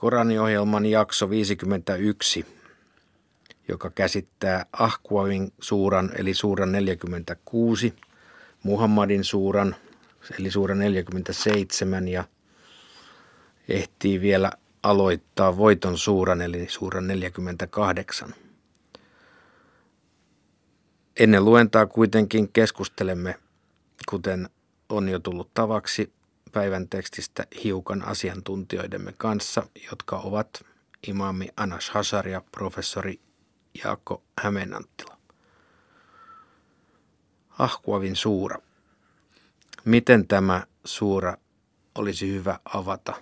Koraniohjelman jakso 51, joka käsittää Ahkuavin suuran eli suuran 46, Muhammadin suuran eli suuran 47 ja ehtii vielä aloittaa voiton suuran eli suuran 48. Ennen luentaa kuitenkin keskustelemme, kuten on jo tullut tavaksi, päivän tekstistä hiukan asiantuntijoidemme kanssa, jotka ovat imami Anas Hasar ja professori Jaakko Hämeenanttila. Ahkuavin suura. Miten tämä suura olisi hyvä avata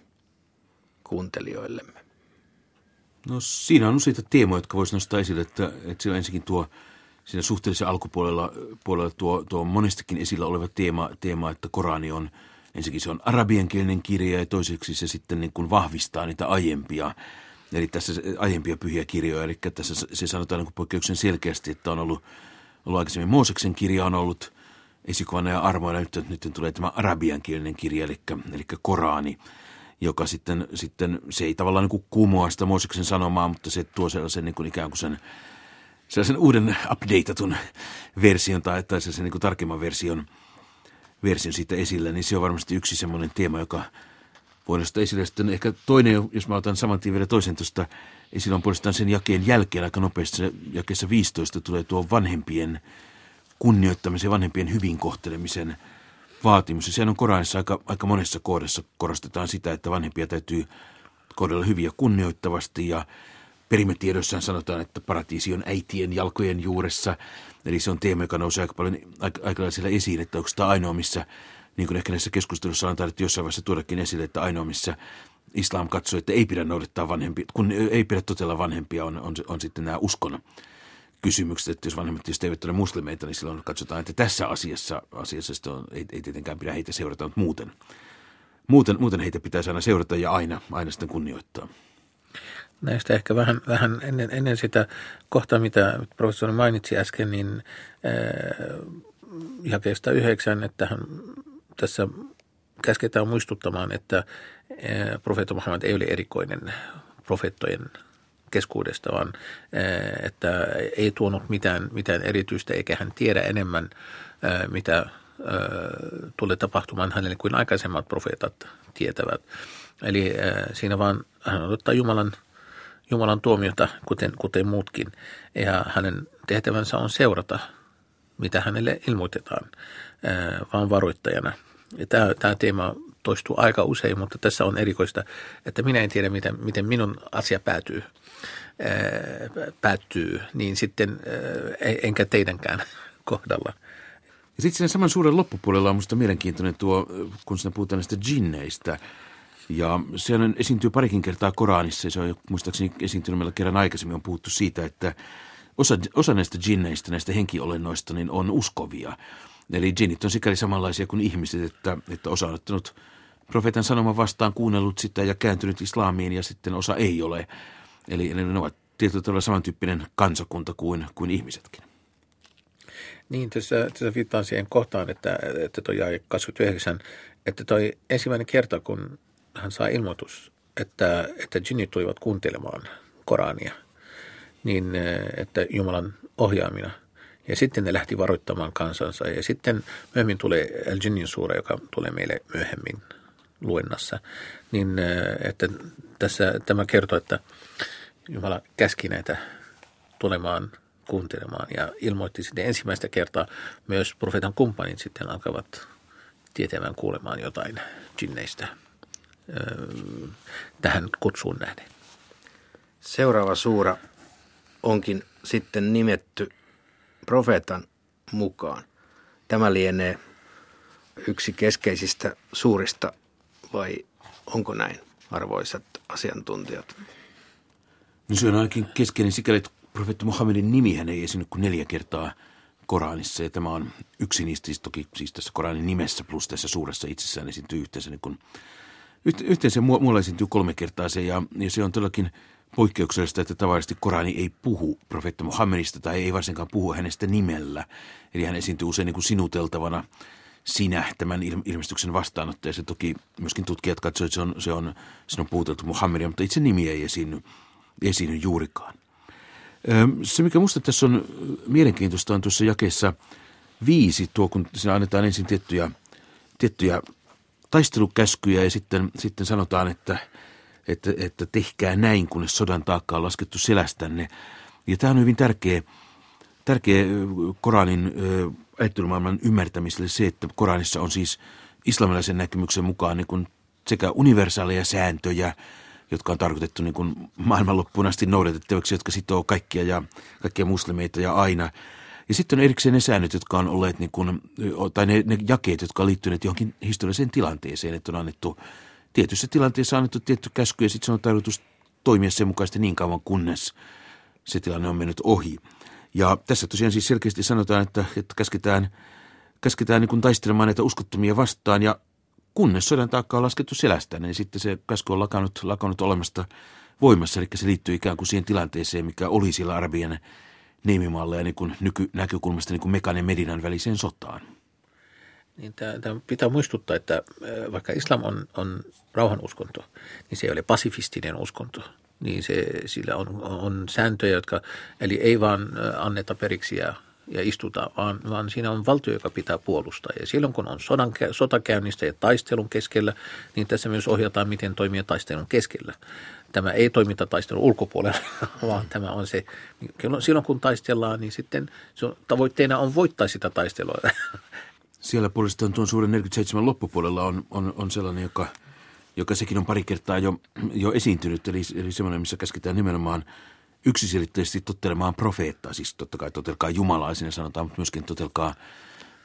kuuntelijoillemme? No siinä on useita teemoja, jotka voisi nostaa esille, että, että se on ensinnäkin tuo siinä suhteellisen alkupuolella puolella tuo, tuo monestikin esillä oleva teema, teema, että Korani on – ensinnäkin se on arabiankielinen kirja ja toiseksi se sitten niin kuin vahvistaa niitä aiempia, eli tässä aiempia pyhiä kirjoja, eli tässä se sanotaan niin poikkeuksen selkeästi, että on ollut, ollut aikaisemmin Mooseksen kirja on ollut esikuvana ja armoina, nyt, nyt tulee tämä arabiankielinen kirja, eli, eli Korani, joka sitten, sitten, se ei tavallaan niin kuin kumoa sitä Mooseksen sanomaa, mutta se tuo sellaisen niin kuin ikään kuin sen, sellaisen uuden updateatun version tai, tai sellaisen niin kuin tarkemman version – version siitä esillä, niin se on varmasti yksi semmoinen teema, joka voi nostaa esille. Sitten ehkä toinen, jos mä otan saman tien vielä toisen tuosta esillä on puolestaan sen jakeen jälkeen aika nopeasti. Jakeessa 15 tulee tuo vanhempien kunnioittamisen, vanhempien hyvin kohtelemisen vaatimus. Ja sehän on Koranissa aika, aika monessa kohdassa korostetaan sitä, että vanhempia täytyy kohdella hyvin ja kunnioittavasti perimetiedossaan sanotaan, että paratiisi on äitien jalkojen juuressa. Eli se on teema, joka nousee aika paljon aika, siellä esiin, että onko tämä ainoa, missä, niin kuin ehkä näissä keskustelussa on tarvittu jossain vaiheessa tuodakin esille, että ainoa, missä islam katsoo, että ei pidä noudattaa vanhempia, kun ei pidä totella vanhempia, on, on, on sitten nämä uskon kysymykset, että jos vanhemmat tietysti eivät ole muslimeita, niin silloin katsotaan, että tässä asiassa, asiassa on, ei, ei tietenkään pidä heitä seurata, mutta muuten, muuten, muuten heitä pitäisi aina seurata ja aina, aina sitten kunnioittaa näistä ehkä vähän, vähän ennen, ennen sitä kohtaa, mitä professori mainitsi äsken, niin äh, jakeesta yhdeksän, että hän tässä käsketään muistuttamaan, että äh, profeetta Muhammad ei ole erikoinen profeettojen keskuudesta, vaan äh, että ei tuonut mitään, mitään erityistä, eikä hän tiedä enemmän, äh, mitä äh, tulee tapahtumaan hänelle kuin aikaisemmat profeetat tietävät. Eli äh, siinä vaan hän odottaa Jumalan – Jumalan tuomiota, kuten, kuten muutkin. Ja hänen tehtävänsä on seurata, mitä hänelle ilmoitetaan, vaan varoittajana. Ja tämä, tämä teema toistuu aika usein, mutta tässä on erikoista, että minä en tiedä, miten, miten minun asia päätyy, päättyy, niin sitten enkä teidänkään kohdalla. Ja sitten siinä saman suuren loppupuolella on minusta mielenkiintoinen tuo, kun sinä puhutaan näistä jinneistä – ja se esiintyy parikin kertaa Koranissa ja se on muistaakseni esiintynyt meillä kerran aikaisemmin on puhuttu siitä, että osa, osa näistä jinneistä, näistä henkiolennoista, niin on uskovia. Eli jinnit on sikäli samanlaisia kuin ihmiset, että, että osa on ottanut profeetan sanoman vastaan, kuunnellut sitä ja kääntynyt islamiin ja sitten osa ei ole. Eli, ne ovat tietyllä tavalla samantyyppinen kansakunta kuin, kuin ihmisetkin. Niin, tässä, tässä viittaan siihen kohtaan, että, että toi 29, että toi ensimmäinen kerta, kun hän sai ilmoitus, että, että jinnit tulivat kuuntelemaan Korania, niin että Jumalan ohjaamina. Ja sitten ne lähti varoittamaan kansansa. Ja sitten myöhemmin tulee El Jinnin suura, joka tulee meille myöhemmin luennassa. Niin että tässä tämä kertoo, että Jumala käski näitä tulemaan kuuntelemaan ja ilmoitti sitten ensimmäistä kertaa myös profeetan kumppanit sitten alkavat tietämään kuulemaan jotain jinneistä tähän kutsuun nähden. Seuraava suura onkin sitten nimetty profeetan mukaan. Tämä lienee yksi keskeisistä suurista vai onko näin, arvoisat asiantuntijat? No se on ainakin keskeinen sikäli, että profeetta Muhammedin nimihän ei esiinny kuin neljä kertaa Koranissa. Ja tämä on yksi niistä, siis toki siis tässä Koranin nimessä plus tässä suuressa itsessään esiintyy yhteensä niin kuin Yhteensä muualla esiintyy kolme kertaa se ja, ja se on todellakin poikkeuksellista, että tavallisesti Korani ei puhu profeetta Muhammedista tai ei varsinkaan puhu hänestä nimellä. Eli hän esiintyy usein niin kuin sinuteltavana, sinä tämän ilmestyksen vastaanottaja. Se toki myöskin tutkijat katsoivat, että se on, se on, se on puuteltu Muhammedia, mutta itse nimi ei esiinny, esiinny juurikaan. Se, mikä minusta tässä on mielenkiintoista, on tuossa jakeessa viisi, tuo kun siinä annetaan ensin tiettyjä, tiettyjä taistelukäskyjä ja sitten, sitten sanotaan, että, että, että tehkää näin, kunnes sodan taakka on laskettu selästänne. Ja tämä on hyvin tärkeä, tärkeä Koranin ajattelumaailman ymmärtämiselle se, että Koranissa on siis islamilaisen näkemyksen mukaan niin kuin sekä universaaleja sääntöjä, jotka on tarkoitettu niin kuin maailmanloppuun asti noudatettavaksi, jotka sitoo kaikkia ja kaikkia muslimeita ja aina. Ja sitten on erikseen ne säännöt, jotka on olleet, niin kuin, tai ne, ne jakeet, jotka on liittyneet johonkin historialliseen tilanteeseen, että on annettu tietyssä tilanteessa annettu tietty käsky ja sitten se on tarkoitus toimia sen mukaisesti niin kauan, kunnes se tilanne on mennyt ohi. Ja tässä tosiaan siis selkeästi sanotaan, että, että käsketään, käsketään niin kuin taistelemaan näitä uskottomia vastaan ja kunnes sodan taakka on laskettu selästä, niin sitten se käsky on lakannut, lakannut olemasta voimassa, eli se liittyy ikään kuin siihen tilanteeseen, mikä oli siellä Arabian niemimaalle ja niin kuin nyky, näkökulmasta niin Mekan ja Medinan väliseen sotaan. Niin tämä, tämä pitää muistuttaa, että vaikka islam on, on rauhanuskonto, niin se ei ole pasifistinen uskonto. Niin se, sillä on, on sääntöjä, jotka, eli ei vaan anneta periksi ja ja istutaan, vaan, vaan siinä on valtio, joka pitää puolustaa. Ja silloin kun on sodan, sotakäynnistä ja taistelun keskellä, niin tässä myös ohjataan, miten toimia taistelun keskellä. Tämä ei toimita taistelun ulkopuolella, vaan tämä on se, silloin kun taistellaan, niin sitten tavoitteena on voittaa sitä taistelua. Siellä puolestaan tuon suuren 47 loppupuolella on, on, on sellainen, joka, joka sekin on pari kertaa jo, jo esiintynyt, eli, eli semmoinen, missä käsketään nimenomaan – yksiselitteisesti tottelemaan profeettaa. Siis totta kai totelkaa Jumalaa, sinne sanotaan, mutta myöskin totelkaa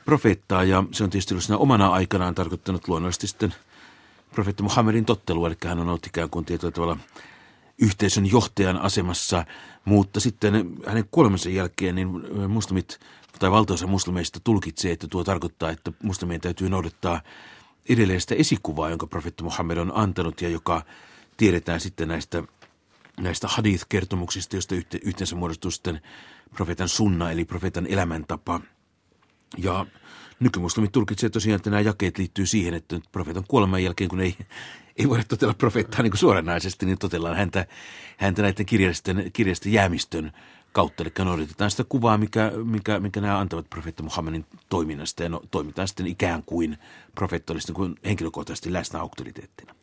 profeettaa. Ja se on tietysti ollut siinä omana aikanaan tarkoittanut luonnollisesti sitten profeetta Muhammedin tottelua, eli hän on ollut ikään kuin tietyllä tavalla yhteisön johtajan asemassa, mutta sitten hänen kuolemansa jälkeen niin muslimit tai valtaosa muslimeista tulkitsee, että tuo tarkoittaa, että muslimien täytyy noudattaa edelleen sitä esikuvaa, jonka profeetta Muhammed on antanut ja joka tiedetään sitten näistä näistä hadith-kertomuksista, joista yhteensä muodostuu sitten profeetan sunna, eli profeetan elämäntapa. Ja nykymuslimit tulkitsevat tosiaan, että nämä jakeet liittyy siihen, että profeetan kuoleman jälkeen, kun ei, ei voida totella profeettaa niin kuin suoranaisesti, niin totellaan häntä, häntä näiden kirjallisten, kirjallisten jäämistön kautta. Eli noudatetaan sitä kuvaa, mikä, mikä, mikä nämä antavat profeetta Muhammedin toiminnasta ja no, toimitaan sitten ikään kuin profeetta olisi niin kuin henkilökohtaisesti läsnä auktoriteettina.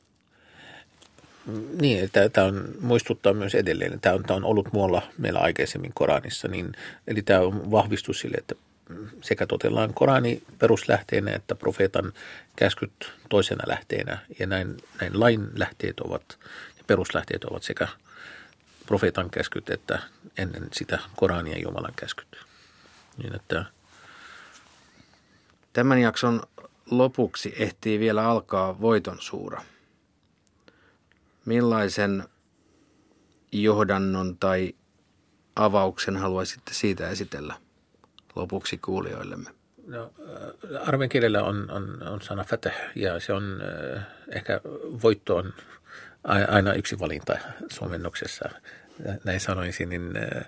Niin, tämä on, muistuttaa myös edelleen. Tämä on, tämä on ollut muualla meillä aikaisemmin Koranissa. Niin, eli tämä on vahvistus sille, että sekä totellaan Korani peruslähteenä että profeetan käskyt toisena lähteenä. Ja näin, näin lain lähteet ovat ja peruslähteet ovat sekä profeetan käskyt että ennen sitä Korania Jumalan käskyt. Niin että Tämän jakson lopuksi ehtii vielä alkaa voiton suura – Millaisen johdannon tai avauksen haluaisitte siitä esitellä lopuksi kuulijoillemme? No, äh, armen kielellä on, on, on sana fatah ja se on äh, ehkä voitto on aina yksi valinta suomennoksessa, näin sanoisin, niin, äh,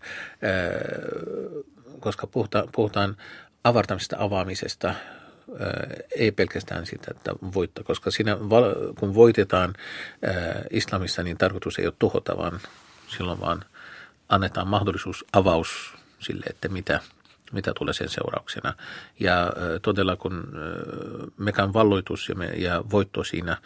koska puhutaan, puhutaan avartamisesta, avaamisesta, ei pelkästään sitä, että voittaa, koska siinä kun voitetaan islamissa, niin tarkoitus ei ole tuhota, vaan silloin vaan annetaan mahdollisuus, avaus sille, että mitä, mitä tulee sen seurauksena. Ja todella kun mekan valloitus ja, me, ja voitto siinä,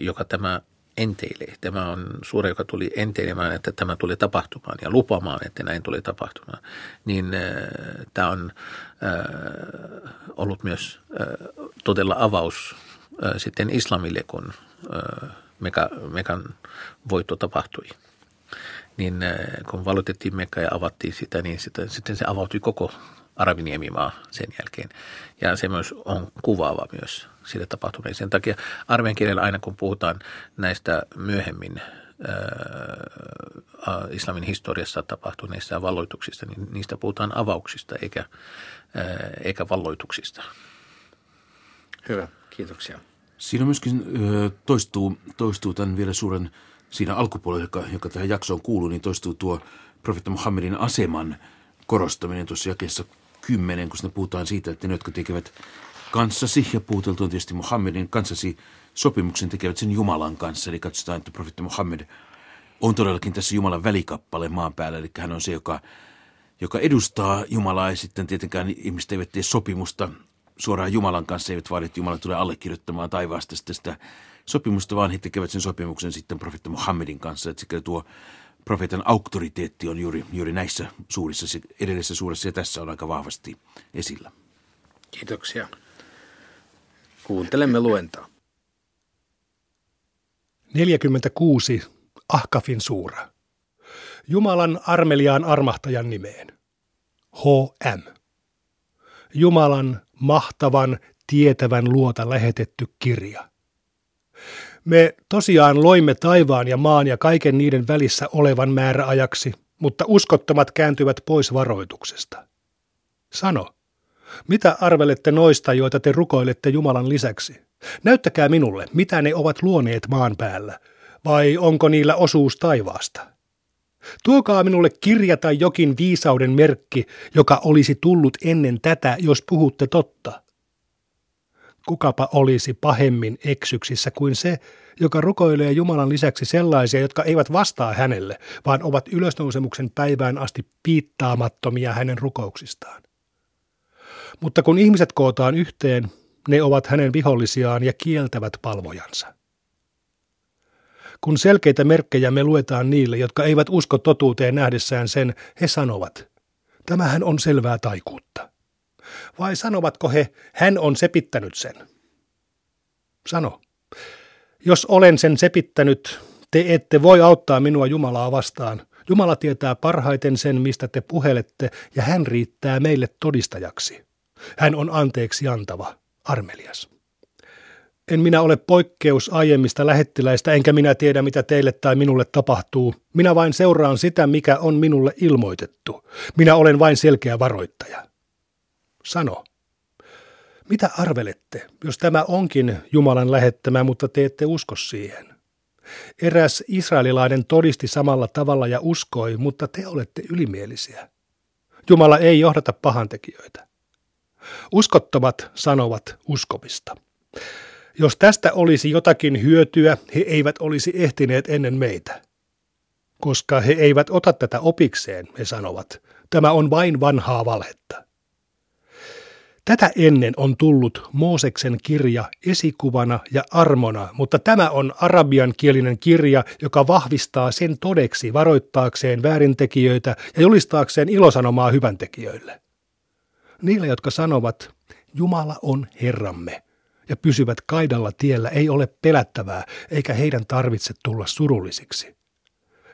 joka tämä enteilee. Tämä on suora, joka tuli enteilemään, että tämä tuli tapahtumaan ja lupamaan, että näin tuli tapahtumaan. Niin äh, tämä on äh, ollut myös äh, todella avaus äh, sitten islamille, kun äh, Meka, Mekan voitto tapahtui. Niin äh, kun valotettiin Mekka ja avattiin sitä, niin sitä, sitten se avautui koko Arabiniemimaa sen jälkeen. Ja se myös on kuvaava myös sille tapahtumeen. Sen takia armeijan kielellä aina kun puhutaan näistä myöhemmin ää, islamin historiassa tapahtuneista valloituksista, niin niistä puhutaan avauksista eikä, ää, eikä valloituksista. Hyvä, kiitoksia. Siinä myöskin toistuu, toistuu tämän vielä suuren, siinä alkupuolella, joka, joka tähän jaksoon kuuluu, niin toistuu tuo profeetta Muhammedin aseman korostaminen tuossa jakeessa kymmenen, kun siinä puhutaan siitä, että ne, jotka tekevät kanssasi, ja puhuteltu on tietysti Muhammedin kanssasi sopimuksen tekevät sen Jumalan kanssa. Eli katsotaan, että profeetta Muhammed on todellakin tässä Jumalan välikappale maan päällä. Eli hän on se, joka, joka edustaa Jumalaa ja sitten tietenkään ihmiset eivät tee sopimusta suoraan Jumalan kanssa, eivät vaadi, että Jumala tulee allekirjoittamaan taivaasta sitä sopimusta, vaan he tekevät sen sopimuksen sitten profeetta Muhammedin kanssa. Että tuo profeetan auktoriteetti on juuri, juuri näissä suurissa, edellisessä suuressa ja tässä on aika vahvasti esillä. Kiitoksia. Kuuntelemme luentaa. 46. Ahkafin suura. Jumalan armeliaan armahtajan nimeen. HM. Jumalan mahtavan, tietävän luota lähetetty kirja. Me tosiaan loimme taivaan ja maan ja kaiken niiden välissä olevan määräajaksi, mutta uskottomat kääntyvät pois varoituksesta. Sano, mitä arvelette noista, joita te rukoilette Jumalan lisäksi? Näyttäkää minulle, mitä ne ovat luoneet maan päällä, vai onko niillä osuus taivaasta? Tuokaa minulle kirja tai jokin viisauden merkki, joka olisi tullut ennen tätä, jos puhutte totta. Kukapa olisi pahemmin eksyksissä kuin se, joka rukoilee Jumalan lisäksi sellaisia, jotka eivät vastaa hänelle, vaan ovat ylösnousemuksen päivään asti piittaamattomia hänen rukouksistaan. Mutta kun ihmiset kootaan yhteen, ne ovat hänen vihollisiaan ja kieltävät palvojansa. Kun selkeitä merkkejä me luetaan niille, jotka eivät usko totuuteen nähdessään sen, he sanovat, tämähän on selvää taikuutta. Vai sanovatko he, hän on sepittänyt sen? Sano, jos olen sen sepittänyt, te ette voi auttaa minua Jumalaa vastaan. Jumala tietää parhaiten sen, mistä te puhelette, ja hän riittää meille todistajaksi. Hän on anteeksi antava, armelias. En minä ole poikkeus aiemmista lähettiläistä, enkä minä tiedä, mitä teille tai minulle tapahtuu. Minä vain seuraan sitä, mikä on minulle ilmoitettu. Minä olen vain selkeä varoittaja. Sano, mitä arvelette, jos tämä onkin Jumalan lähettämä, mutta te ette usko siihen? Eräs israelilainen todisti samalla tavalla ja uskoi, mutta te olette ylimielisiä. Jumala ei johdata pahantekijöitä. Uskottomat sanovat uskomista. Jos tästä olisi jotakin hyötyä, he eivät olisi ehtineet ennen meitä. Koska he eivät ota tätä opikseen, he sanovat. Tämä on vain vanhaa valhetta. Tätä ennen on tullut Mooseksen kirja esikuvana ja armona, mutta tämä on arabiankielinen kirja, joka vahvistaa sen todeksi varoittaakseen väärintekijöitä ja julistaakseen ilosanomaa hyväntekijöille. Niille, jotka sanovat, Jumala on Herramme, ja pysyvät kaidalla tiellä, ei ole pelättävää, eikä heidän tarvitse tulla surullisiksi.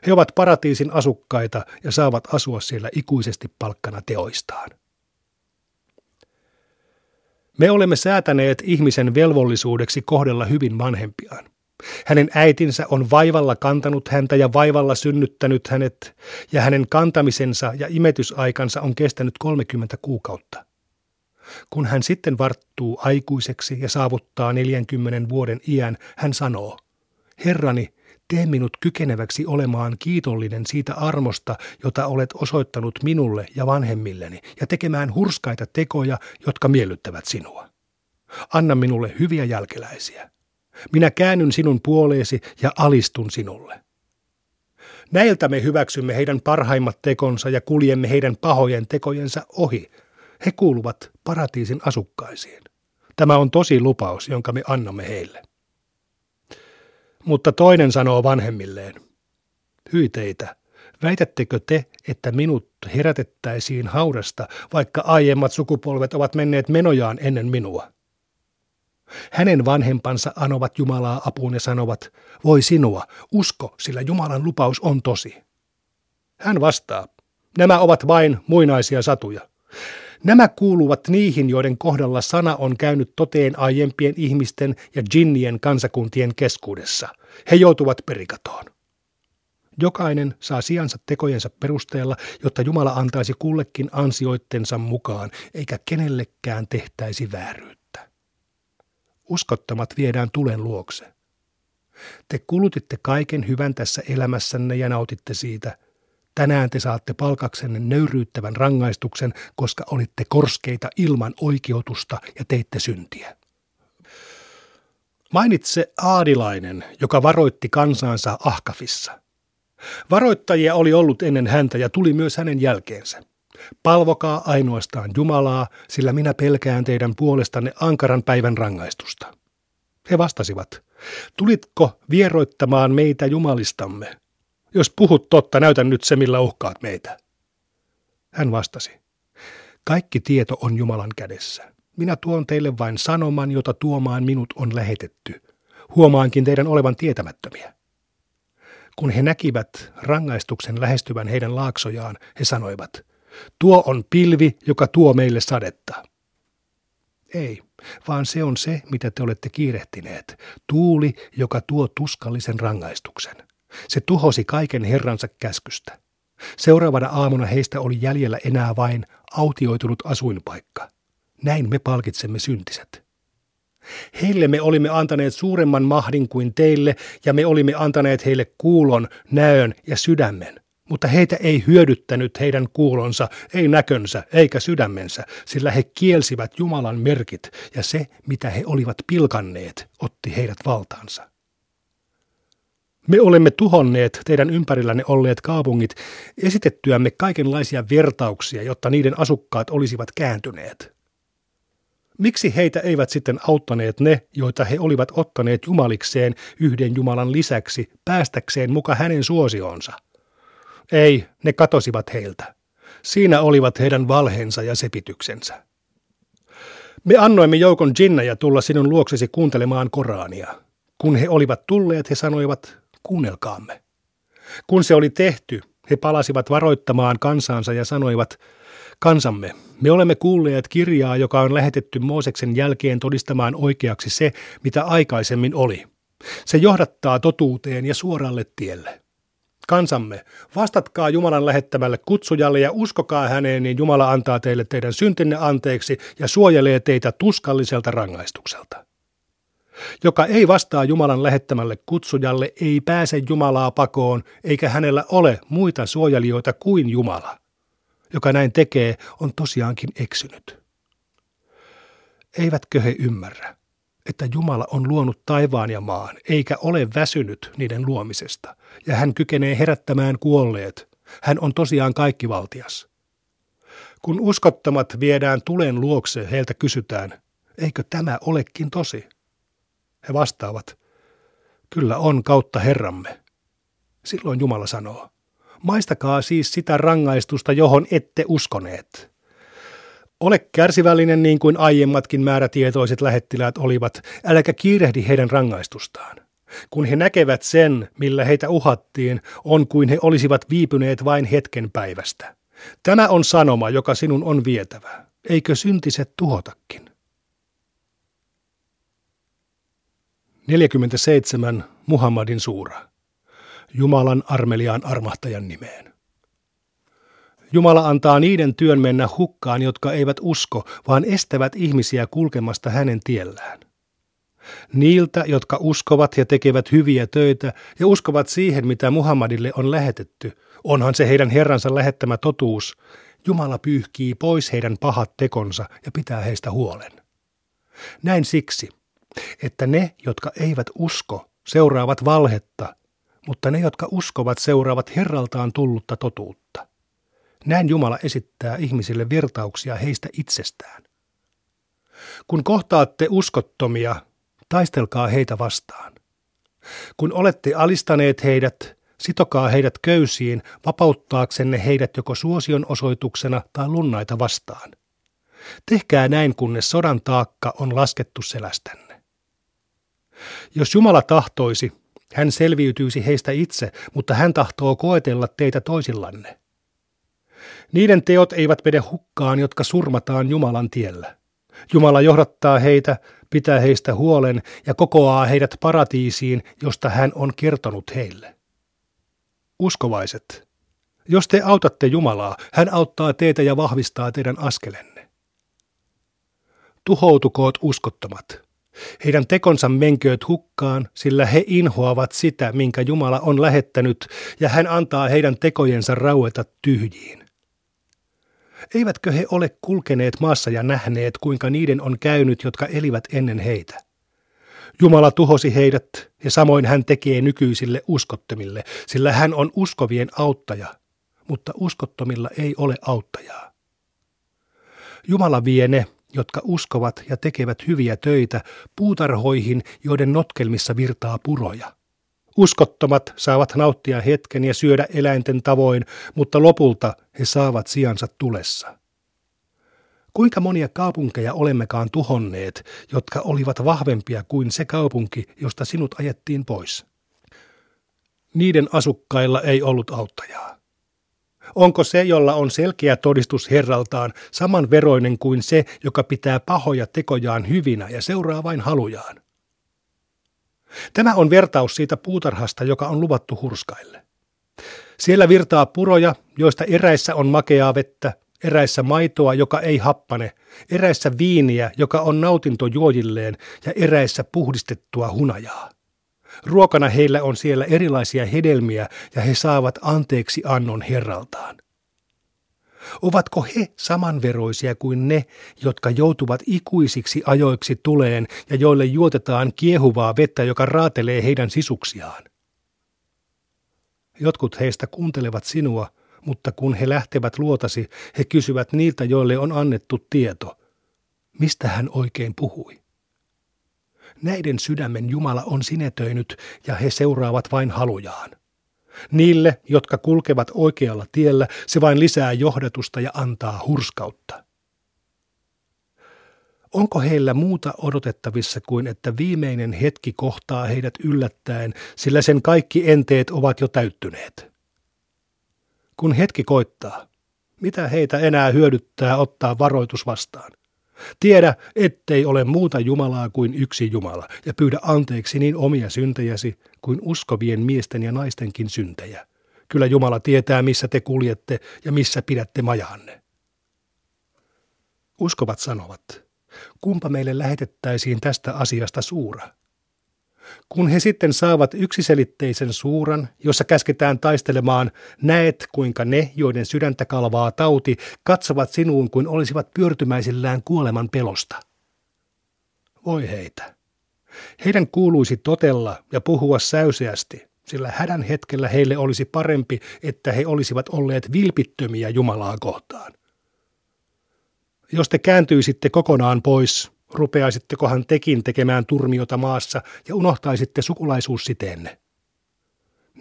He ovat paratiisin asukkaita ja saavat asua siellä ikuisesti palkkana teoistaan. Me olemme säätäneet ihmisen velvollisuudeksi kohdella hyvin vanhempiaan. Hänen äitinsä on vaivalla kantanut häntä ja vaivalla synnyttänyt hänet, ja hänen kantamisensa ja imetysaikansa on kestänyt 30 kuukautta. Kun hän sitten varttuu aikuiseksi ja saavuttaa 40 vuoden iän, hän sanoo, Herrani, tee minut kykeneväksi olemaan kiitollinen siitä armosta, jota olet osoittanut minulle ja vanhemmilleni, ja tekemään hurskaita tekoja, jotka miellyttävät sinua. Anna minulle hyviä jälkeläisiä. Minä käännyn sinun puoleesi ja alistun sinulle. Näiltä me hyväksymme heidän parhaimmat tekonsa ja kuljemme heidän pahojen tekojensa ohi. He kuuluvat paratiisin asukkaisiin. Tämä on tosi lupaus, jonka me annamme heille. Mutta toinen sanoo vanhemmilleen, hyi teitä, väitättekö te, että minut herätettäisiin haudasta, vaikka aiemmat sukupolvet ovat menneet menojaan ennen minua? Hänen vanhempansa anovat Jumalaa apuun ja sanovat, voi sinua, usko, sillä Jumalan lupaus on tosi. Hän vastaa, nämä ovat vain muinaisia satuja. Nämä kuuluvat niihin, joiden kohdalla sana on käynyt toteen aiempien ihmisten ja jinnien kansakuntien keskuudessa. He joutuvat perikatoon. Jokainen saa sijansa tekojensa perusteella, jotta Jumala antaisi kullekin ansioittensa mukaan, eikä kenellekään tehtäisi vääryyttä. Uskottomat viedään tulen luokse. Te kulutitte kaiken hyvän tässä elämässänne ja nautitte siitä. Tänään te saatte palkaksenne nöyryyttävän rangaistuksen, koska olitte korskeita ilman oikeutusta ja teitte syntiä. Mainitse Aadilainen, joka varoitti kansansa Ahkafissa. Varoittajia oli ollut ennen häntä ja tuli myös hänen jälkeensä. Palvokaa ainoastaan Jumalaa, sillä minä pelkään teidän puolestanne ankaran päivän rangaistusta. He vastasivat, tulitko vieroittamaan meitä jumalistamme? Jos puhut totta, näytän nyt se, millä uhkaat meitä. Hän vastasi, kaikki tieto on Jumalan kädessä. Minä tuon teille vain sanoman, jota tuomaan minut on lähetetty. Huomaankin teidän olevan tietämättömiä. Kun he näkivät rangaistuksen lähestyvän heidän laaksojaan, he sanoivat, tuo on pilvi, joka tuo meille sadetta. Ei, vaan se on se, mitä te olette kiirehtineet, tuuli, joka tuo tuskallisen rangaistuksen. Se tuhosi kaiken Herransa käskystä. Seuraavana aamuna heistä oli jäljellä enää vain autioitunut asuinpaikka. Näin me palkitsemme syntiset. Heille me olimme antaneet suuremman mahdin kuin teille, ja me olimme antaneet heille kuulon, näön ja sydämen. Mutta heitä ei hyödyttänyt heidän kuulonsa, ei näkönsä eikä sydämensä, sillä he kielsivät Jumalan merkit, ja se, mitä he olivat pilkanneet, otti heidät valtaansa. Me olemme tuhonneet teidän ympärillänne olleet kaupungit esitettyämme kaikenlaisia vertauksia, jotta niiden asukkaat olisivat kääntyneet. Miksi heitä eivät sitten auttaneet ne, joita he olivat ottaneet jumalikseen yhden Jumalan lisäksi, päästäkseen muka hänen suosioonsa? Ei, ne katosivat heiltä. Siinä olivat heidän valheensa ja sepityksensä. Me annoimme joukon jinnejä tulla sinun luoksesi kuuntelemaan Korania. Kun he olivat tulleet, he sanoivat, kuunnelkaamme. Kun se oli tehty, he palasivat varoittamaan kansansa ja sanoivat, kansamme, me olemme kuulleet kirjaa, joka on lähetetty Mooseksen jälkeen todistamaan oikeaksi se, mitä aikaisemmin oli. Se johdattaa totuuteen ja suoralle tielle. Kansamme, vastatkaa Jumalan lähettämälle kutsujalle ja uskokaa häneen, niin Jumala antaa teille teidän syntinne anteeksi ja suojelee teitä tuskalliselta rangaistukselta. Joka ei vastaa Jumalan lähettämälle kutsujalle, ei pääse Jumalaa pakoon, eikä hänellä ole muita suojelijoita kuin Jumala. Joka näin tekee, on tosiaankin eksynyt. Eivätkö he ymmärrä, että Jumala on luonut taivaan ja maan, eikä ole väsynyt niiden luomisesta, ja hän kykenee herättämään kuolleet. Hän on tosiaan kaikkivaltias. Kun uskottomat viedään tulen luokse, heiltä kysytään, eikö tämä olekin tosi? He vastaavat, kyllä on kautta Herramme. Silloin Jumala sanoo, maistakaa siis sitä rangaistusta, johon ette uskoneet. Ole kärsivällinen niin kuin aiemmatkin määrätietoiset lähettiläät olivat, äläkä kiirehdi heidän rangaistustaan. Kun he näkevät sen, millä heitä uhattiin, on kuin he olisivat viipyneet vain hetken päivästä. Tämä on sanoma, joka sinun on vietävä. Eikö syntiset tuhotakin? 47. Muhammadin suura. Jumalan armeliaan armahtajan nimeen. Jumala antaa niiden työn mennä hukkaan, jotka eivät usko, vaan estävät ihmisiä kulkemasta hänen tiellään. Niiltä, jotka uskovat ja tekevät hyviä töitä ja uskovat siihen, mitä Muhammadille on lähetetty, onhan se heidän Herransa lähettämä totuus, Jumala pyyhkii pois heidän pahat tekonsa ja pitää heistä huolen. Näin siksi, että ne, jotka eivät usko, seuraavat valhetta, mutta ne, jotka uskovat, seuraavat Herraltaan tullutta totuutta. Näin Jumala esittää ihmisille virtauksia heistä itsestään. Kun kohtaatte uskottomia, taistelkaa heitä vastaan. Kun olette alistaneet heidät, sitokaa heidät köysiin vapauttaaksenne heidät joko suosion osoituksena tai lunnaita vastaan. Tehkää näin, kunnes sodan taakka on laskettu selästänne. Jos Jumala tahtoisi, hän selviytyisi heistä itse, mutta hän tahtoo koetella teitä toisillanne. Niiden teot eivät mene hukkaan, jotka surmataan Jumalan tiellä. Jumala johdattaa heitä, pitää heistä huolen ja kokoaa heidät paratiisiin, josta hän on kertonut heille. Uskovaiset, jos te autatte Jumalaa, hän auttaa teitä ja vahvistaa teidän askelenne. Tuhoutukoot uskottomat. Heidän tekonsa menkööt hukkaan, sillä he inhoavat sitä, minkä Jumala on lähettänyt, ja hän antaa heidän tekojensa raueta tyhjiin. Eivätkö he ole kulkeneet maassa ja nähneet, kuinka niiden on käynyt, jotka elivät ennen heitä? Jumala tuhosi heidät, ja samoin hän tekee nykyisille uskottomille, sillä hän on uskovien auttaja, mutta uskottomilla ei ole auttajaa. Jumala vie ne, jotka uskovat ja tekevät hyviä töitä, puutarhoihin, joiden notkelmissa virtaa puroja. Uskottomat saavat nauttia hetken ja syödä eläinten tavoin, mutta lopulta he saavat sijansa tulessa. Kuinka monia kaupunkeja olemmekaan tuhonneet, jotka olivat vahvempia kuin se kaupunki, josta sinut ajettiin pois? Niiden asukkailla ei ollut auttajaa. Onko se, jolla on selkeä todistus herraltaan, samanveroinen kuin se, joka pitää pahoja tekojaan hyvinä ja seuraa vain halujaan? Tämä on vertaus siitä puutarhasta, joka on luvattu hurskaille. Siellä virtaa puroja, joista eräissä on makeaa vettä, eräissä maitoa, joka ei happane, eräissä viiniä, joka on nautinto juojilleen ja eräissä puhdistettua hunajaa. Ruokana heillä on siellä erilaisia hedelmiä ja he saavat anteeksi annon herraltaan. Ovatko he samanveroisia kuin ne, jotka joutuvat ikuisiksi ajoiksi tuleen ja joille juotetaan kiehuvaa vettä, joka raatelee heidän sisuksiaan? Jotkut heistä kuuntelevat sinua, mutta kun he lähtevät luotasi, he kysyvät niiltä, joille on annettu tieto. Mistä hän oikein puhui? Näiden sydämen Jumala on sinetöinyt ja he seuraavat vain halujaan. Niille, jotka kulkevat oikealla tiellä, se vain lisää johdatusta ja antaa hurskautta. Onko heillä muuta odotettavissa kuin että viimeinen hetki kohtaa heidät yllättäen, sillä sen kaikki enteet ovat jo täyttyneet? Kun hetki koittaa, mitä heitä enää hyödyttää ottaa varoitus vastaan? Tiedä, ettei ole muuta Jumalaa kuin yksi Jumala, ja pyydä anteeksi niin omia syntejäsi kuin uskovien miesten ja naistenkin syntejä. Kyllä Jumala tietää, missä te kuljette ja missä pidätte majaanne. Uskovat sanovat, kumpa meille lähetettäisiin tästä asiasta suura – kun he sitten saavat yksiselitteisen suuran, jossa käsketään taistelemaan, näet kuinka ne, joiden sydäntä kalvaa tauti, katsovat sinuun kuin olisivat pyörtymäisillään kuoleman pelosta. Voi heitä. Heidän kuuluisi totella ja puhua säyseästi, sillä hädän hetkellä heille olisi parempi, että he olisivat olleet vilpittömiä Jumalaa kohtaan. Jos te kääntyisitte kokonaan pois, rupeaisittekohan tekin tekemään turmiota maassa ja unohtaisitte sukulaisuussiteenne?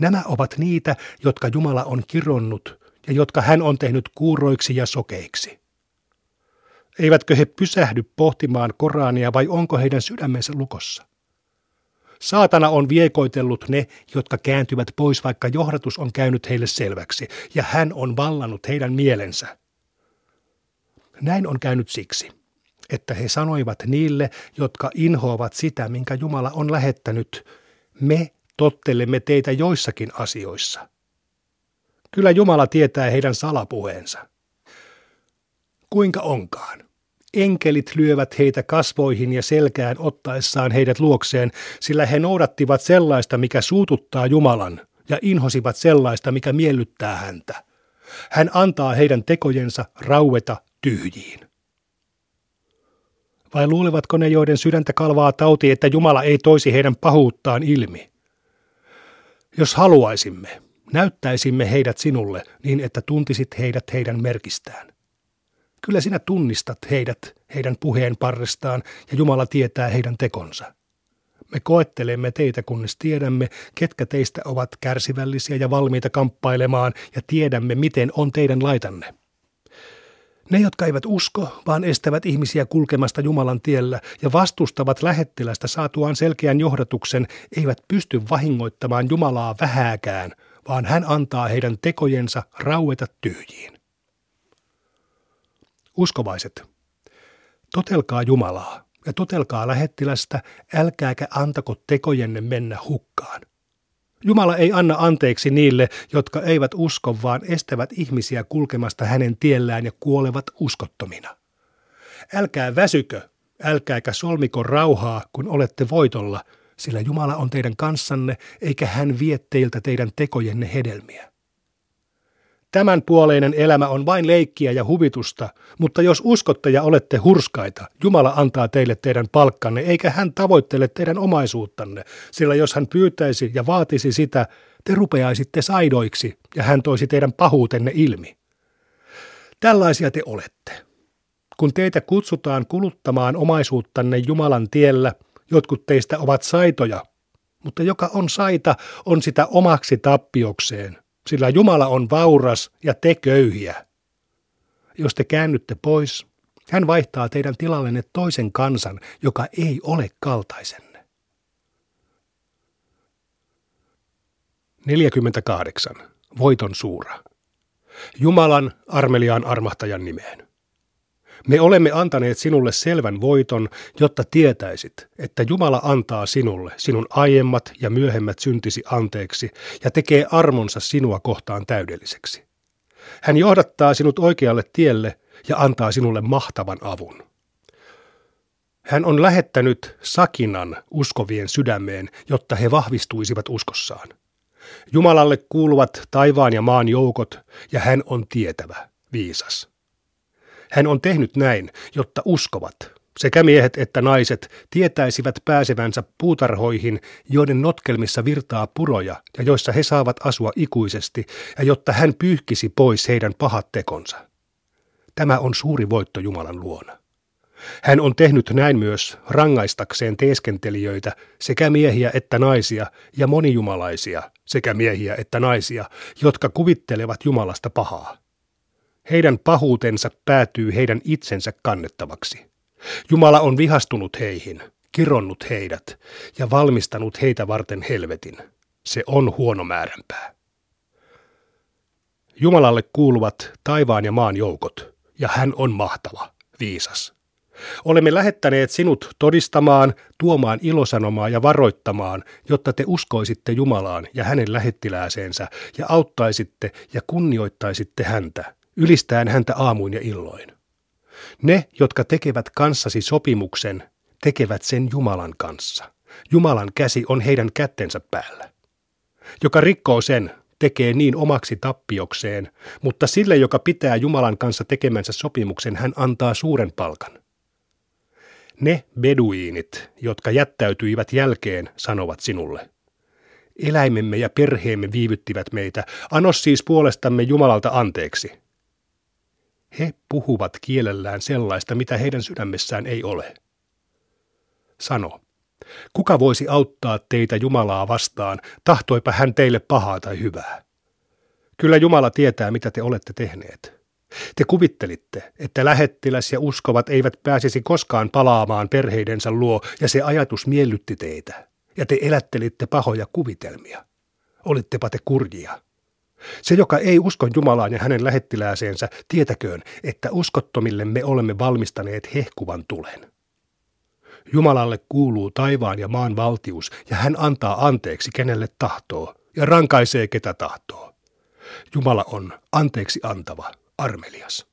Nämä ovat niitä, jotka Jumala on kironnut ja jotka hän on tehnyt kuuroiksi ja sokeiksi. Eivätkö he pysähdy pohtimaan Korania vai onko heidän sydämensä lukossa? Saatana on viekoitellut ne, jotka kääntyvät pois, vaikka johdatus on käynyt heille selväksi, ja hän on vallannut heidän mielensä. Näin on käynyt siksi että he sanoivat niille, jotka inhoavat sitä, minkä Jumala on lähettänyt, me tottelemme teitä joissakin asioissa. Kyllä Jumala tietää heidän salapuheensa. Kuinka onkaan? Enkelit lyövät heitä kasvoihin ja selkään ottaessaan heidät luokseen, sillä he noudattivat sellaista, mikä suututtaa Jumalan, ja inhosivat sellaista, mikä miellyttää häntä. Hän antaa heidän tekojensa raueta tyhjiin. Vai luulevatko ne, joiden sydäntä kalvaa tauti, että Jumala ei toisi heidän pahuuttaan ilmi? Jos haluaisimme, näyttäisimme heidät sinulle niin, että tuntisit heidät heidän merkistään. Kyllä sinä tunnistat heidät heidän puheen parrestaan ja Jumala tietää heidän tekonsa. Me koettelemme teitä, kunnes tiedämme, ketkä teistä ovat kärsivällisiä ja valmiita kamppailemaan ja tiedämme, miten on teidän laitanne. Ne, jotka eivät usko, vaan estävät ihmisiä kulkemasta Jumalan tiellä ja vastustavat lähettilästä saatuaan selkeän johdatuksen, eivät pysty vahingoittamaan Jumalaa vähääkään, vaan hän antaa heidän tekojensa raueta tyhjiin. Uskovaiset, totelkaa Jumalaa ja totelkaa lähettilästä, älkääkä antako tekojenne mennä hukkaan. Jumala ei anna anteeksi niille, jotka eivät usko, vaan estävät ihmisiä kulkemasta hänen tiellään ja kuolevat uskottomina. Älkää väsykö, älkääkä solmiko rauhaa, kun olette voitolla, sillä Jumala on teidän kanssanne, eikä hän vie teiltä teidän tekojenne hedelmiä. Tämän puoleinen elämä on vain leikkiä ja huvitusta, mutta jos uskotte ja olette hurskaita, Jumala antaa teille teidän palkkanne, eikä hän tavoittele teidän omaisuuttanne, sillä jos hän pyytäisi ja vaatisi sitä, te rupeaisitte saidoiksi ja hän toisi teidän pahuutenne ilmi. Tällaisia te olette. Kun teitä kutsutaan kuluttamaan omaisuuttanne Jumalan tiellä, jotkut teistä ovat saitoja, mutta joka on saita, on sitä omaksi tappiokseen, sillä Jumala on vauras ja te köyhiä. Jos te käännytte pois, hän vaihtaa teidän tilallenne toisen kansan, joka ei ole kaltaisenne. 48. Voiton suura. Jumalan armeliaan armahtajan nimeen. Me olemme antaneet sinulle selvän voiton, jotta tietäisit, että Jumala antaa sinulle sinun aiemmat ja myöhemmät syntisi anteeksi ja tekee armonsa sinua kohtaan täydelliseksi. Hän johdattaa sinut oikealle tielle ja antaa sinulle mahtavan avun. Hän on lähettänyt sakinan uskovien sydämeen, jotta he vahvistuisivat uskossaan. Jumalalle kuuluvat taivaan ja maan joukot, ja hän on tietävä, viisas. Hän on tehnyt näin, jotta uskovat, sekä miehet että naiset, tietäisivät pääsevänsä puutarhoihin, joiden notkelmissa virtaa puroja ja joissa he saavat asua ikuisesti, ja jotta hän pyyhkisi pois heidän pahat tekonsa. Tämä on suuri voitto Jumalan luona. Hän on tehnyt näin myös rangaistakseen teeskentelijöitä, sekä miehiä että naisia, ja monijumalaisia, sekä miehiä että naisia, jotka kuvittelevat Jumalasta pahaa. Heidän pahuutensa päätyy heidän itsensä kannettavaksi. Jumala on vihastunut heihin, kironnut heidät ja valmistanut heitä varten helvetin. Se on huono määränpää. Jumalalle kuuluvat taivaan ja maan joukot, ja hän on mahtava, viisas. Olemme lähettäneet sinut todistamaan, tuomaan ilosanomaa ja varoittamaan, jotta te uskoisitte Jumalaan ja hänen lähettilääseensä ja auttaisitte ja kunnioittaisitte häntä, ylistään häntä aamuin ja illoin. Ne, jotka tekevät kanssasi sopimuksen, tekevät sen Jumalan kanssa. Jumalan käsi on heidän kättensä päällä. Joka rikkoo sen, tekee niin omaksi tappiokseen, mutta sille, joka pitää Jumalan kanssa tekemänsä sopimuksen, hän antaa suuren palkan. Ne beduiinit, jotka jättäytyivät jälkeen, sanovat sinulle. Eläimemme ja perheemme viivyttivät meitä, annos siis puolestamme Jumalalta anteeksi. He puhuvat kielellään sellaista, mitä heidän sydämessään ei ole. Sano, kuka voisi auttaa teitä Jumalaa vastaan, tahtoipa hän teille pahaa tai hyvää? Kyllä Jumala tietää, mitä te olette tehneet. Te kuvittelitte, että lähettiläs ja uskovat eivät pääsisi koskaan palaamaan perheidensä luo, ja se ajatus miellytti teitä, ja te elättelitte pahoja kuvitelmia. Olittepa te kurjia. Se, joka ei usko Jumalaan ja hänen lähettilääseensä, tietäköön, että uskottomille me olemme valmistaneet hehkuvan tulen. Jumalalle kuuluu taivaan ja maan valtius, ja hän antaa anteeksi kenelle tahtoo, ja rankaisee ketä tahtoo. Jumala on anteeksi antava, armelias.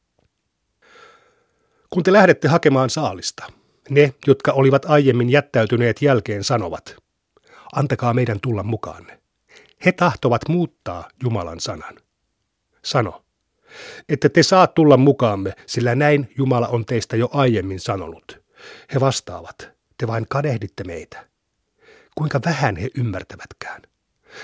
Kun te lähdette hakemaan saalista, ne, jotka olivat aiemmin jättäytyneet jälkeen, sanovat, antakaa meidän tulla mukaanne. He tahtovat muuttaa Jumalan sanan. Sano, että te saa tulla mukaamme, sillä näin Jumala on teistä jo aiemmin sanonut. He vastaavat, te vain kadehditte meitä. Kuinka vähän he ymmärtävätkään.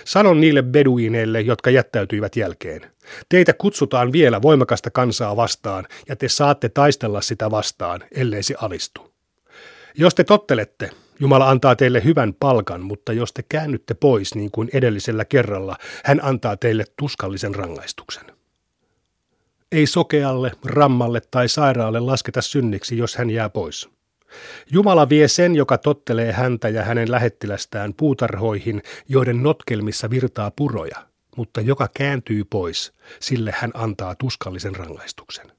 Sanon niille beduineille, jotka jättäytyivät jälkeen. Teitä kutsutaan vielä voimakasta kansaa vastaan, ja te saatte taistella sitä vastaan, ellei se alistu. Jos te tottelette, Jumala antaa teille hyvän palkan, mutta jos te käännytte pois niin kuin edellisellä kerralla, hän antaa teille tuskallisen rangaistuksen. Ei sokealle, rammalle tai sairaalle lasketa synniksi, jos hän jää pois. Jumala vie sen, joka tottelee häntä ja hänen lähettilästään puutarhoihin, joiden notkelmissa virtaa puroja, mutta joka kääntyy pois, sille hän antaa tuskallisen rangaistuksen.